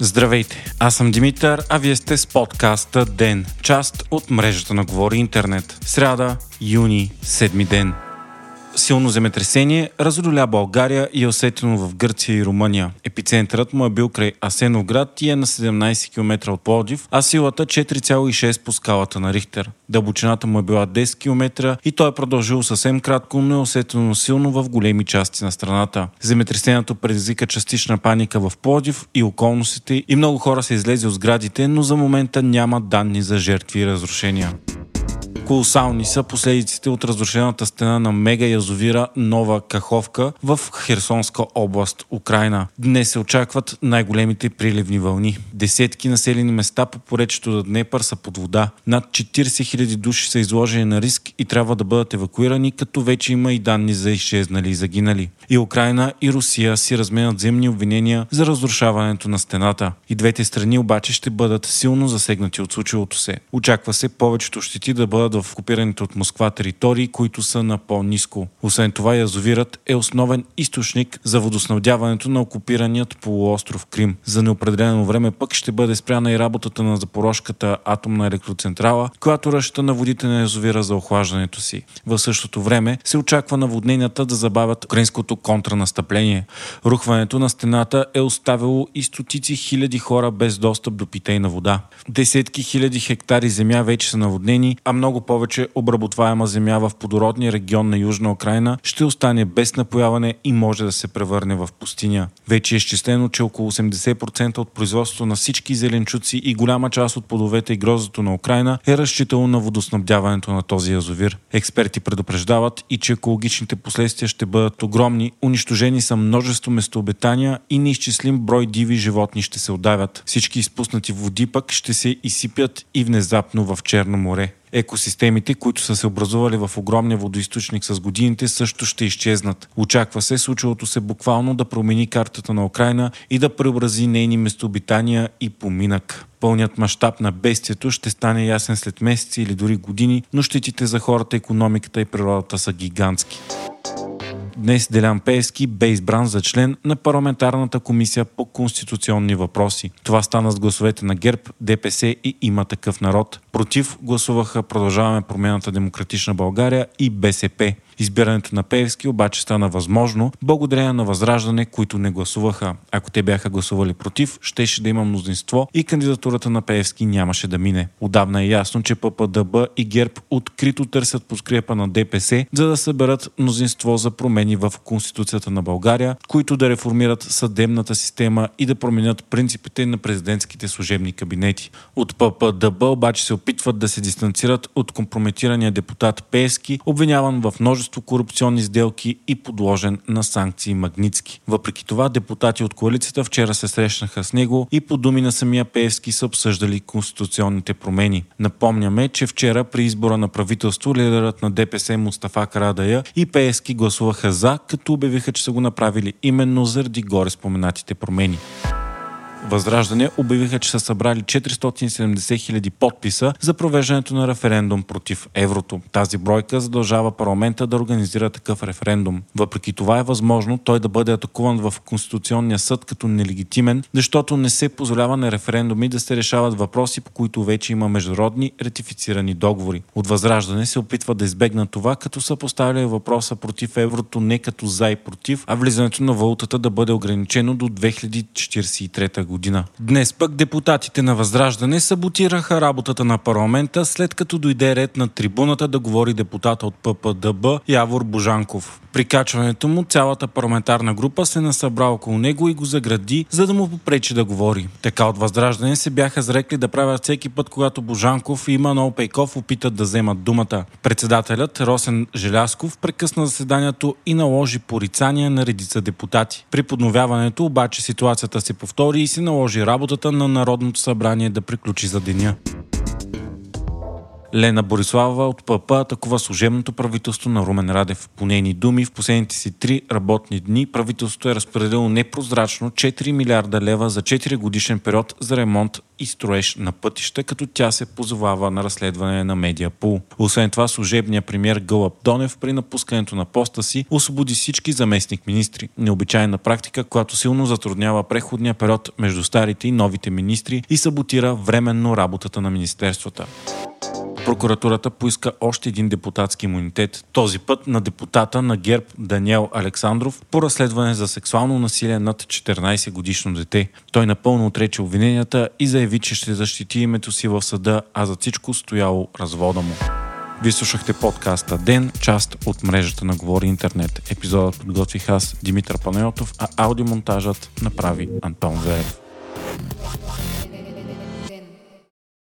Здравейте, аз съм Димитър, а вие сте с подкаста ДЕН, част от мрежата на Говори Интернет. Сряда, юни, седми ден – Силно земетресение разруля България и е усетено в Гърция и Румъния. Епицентърът му е бил край Асеновград и е на 17 км от Плодив, а силата 4,6 по скалата на Рихтер. Дълбочината му е била 10 км и той е продължил съвсем кратко, но е усетено силно в големи части на страната. Земетресението предизвика частична паника в Плодив и околностите и много хора са излезли от сградите, но за момента няма данни за жертви и разрушения. Колосални са последиците от разрушената стена на мега язовира Нова Каховка в Херсонска област, Украина. Днес се очакват най-големите приливни вълни. Десетки населени места по поречето на Днепър са под вода. Над 40 000 души са изложени на риск и трябва да бъдат евакуирани, като вече има и данни за изчезнали и загинали. И Украина и Русия си разменят земни обвинения за разрушаването на стената. И двете страни обаче ще бъдат силно засегнати от случилото се. Очаква се повечето щити да бъдат в окупираните от Москва територии, които са на по-низко. Освен това, язовирът е основен източник за водоснабдяването на окупираният полуостров Крим. За неопределено време пък ще бъде спряна и работата на Запорожката атомна електроцентрала, която ръща на водите на язовира за охлаждането си. В същото време се очаква наводненията да забавят украинското контранастъпление. Рухването на стената е оставило и стотици хиляди хора без достъп до питейна вода. Десетки хиляди хектари земя вече са наводнени, а много повече обработваема земя в плодородния регион на Южна Украина ще остане без напояване и може да се превърне в пустиня. Вече е изчислено, че около 80% от производството на всички зеленчуци и голяма част от плодовете и грозото на Украина е разчитало на водоснабдяването на този язовир. Експерти предупреждават и че екологичните последствия ще бъдат огромни, унищожени са множество местообитания и неизчислим брой диви животни ще се отдавят. Всички изпуснати води пък ще се изсипят и внезапно в Черно море екосистемите, които са се образували в огромния водоисточник с годините, също ще изчезнат. Очаква се случилото се буквално да промени картата на Украина и да преобрази нейни местообитания и поминък. Пълният мащаб на бестието ще стане ясен след месеци или дори години, но щетите за хората, економиката и природата са гигантски. Днес Делян Пески бе избран за член на парламентарната комисия по конституционни въпроси. Това стана с гласовете на ГЕРБ, ДПС и има такъв народ. Против гласуваха Продължаваме промяната Демократична България и БСП. Избирането на Певски обаче стана възможно благодарение на Възраждане, които не гласуваха. Ако те бяха гласували против, щеше да има мнозинство и кандидатурата на Певски нямаше да мине. Отдавна е ясно, че ППДБ и ГЕРБ открито търсят подкрепа на ДПС, за да съберат мнозинство за промени в Конституцията на България, които да реформират съдебната система и да променят принципите на президентските служебни кабинети. От ППДБ обаче се опитват да се дистанцират от компрометирания депутат Пески, обвиняван в множество множество корупционни сделки и подложен на санкции Магницки. Въпреки това, депутати от коалицията вчера се срещнаха с него и по думи на самия Пеевски са обсъждали конституционните промени. Напомняме, че вчера при избора на правителство лидерът на ДПС Мустафа Карадая и Пеевски гласуваха за, като обявиха, че са го направили именно заради горе споменатите промени. Възраждане обявиха, че са събрали 470 хиляди подписа за провеждането на референдум против еврото. Тази бройка задължава парламента да организира такъв референдум. Въпреки това е възможно той да бъде атакуван в Конституционния съд като нелегитимен, защото не се позволява на референдуми да се решават въпроси, по които вече има международни ратифицирани договори. От Възраждане се опитва да избегнат това, като са поставили въпроса против еврото не като за и против, а влизането на валутата да бъде ограничено до 2043 година година. Днес пък депутатите на Възраждане саботираха работата на парламента, след като дойде ред на трибуната да говори депутата от ППДБ Явор Божанков. При качването му цялата парламентарна група се насъбра около него и го загради, за да му попречи да говори. Така от Възраждане се бяха зрекли да правят всеки път, когато Божанков и Манол Пейков опитат да вземат думата. Председателят Росен Желясков прекъсна заседанието и наложи порицания на редица депутати. При подновяването обаче ситуацията се повтори и се наложи работата на Народното събрание да приключи за деня. Лена Борислава от ПП атакува служебното правителство на Румен Радев. По нейни думи, в последните си три работни дни правителството е разпределило непрозрачно 4 милиарда лева за 4 годишен период за ремонт и строеж на пътища, като тя се позовава на разследване на Медиапул. Освен това, служебният премьер Гълъб Донев при напускането на поста си освободи всички заместник министри. Необичайна практика, която силно затруднява преходния период между старите и новите министри и саботира временно работата на министерствата. Прокуратурата поиска още един депутатски имунитет, този път на депутата на ГЕРБ Даниел Александров по разследване за сексуално насилие над 14 годишно дете. Той напълно отрече обвиненията и заяви, че ще защити името си в съда, а за всичко стояло развода му. Вие слушахте подкаста Ден, част от мрежата на Говори Интернет. Епизодът подготвих аз, Димитър Панайотов, а аудиомонтажът направи Антон Заев.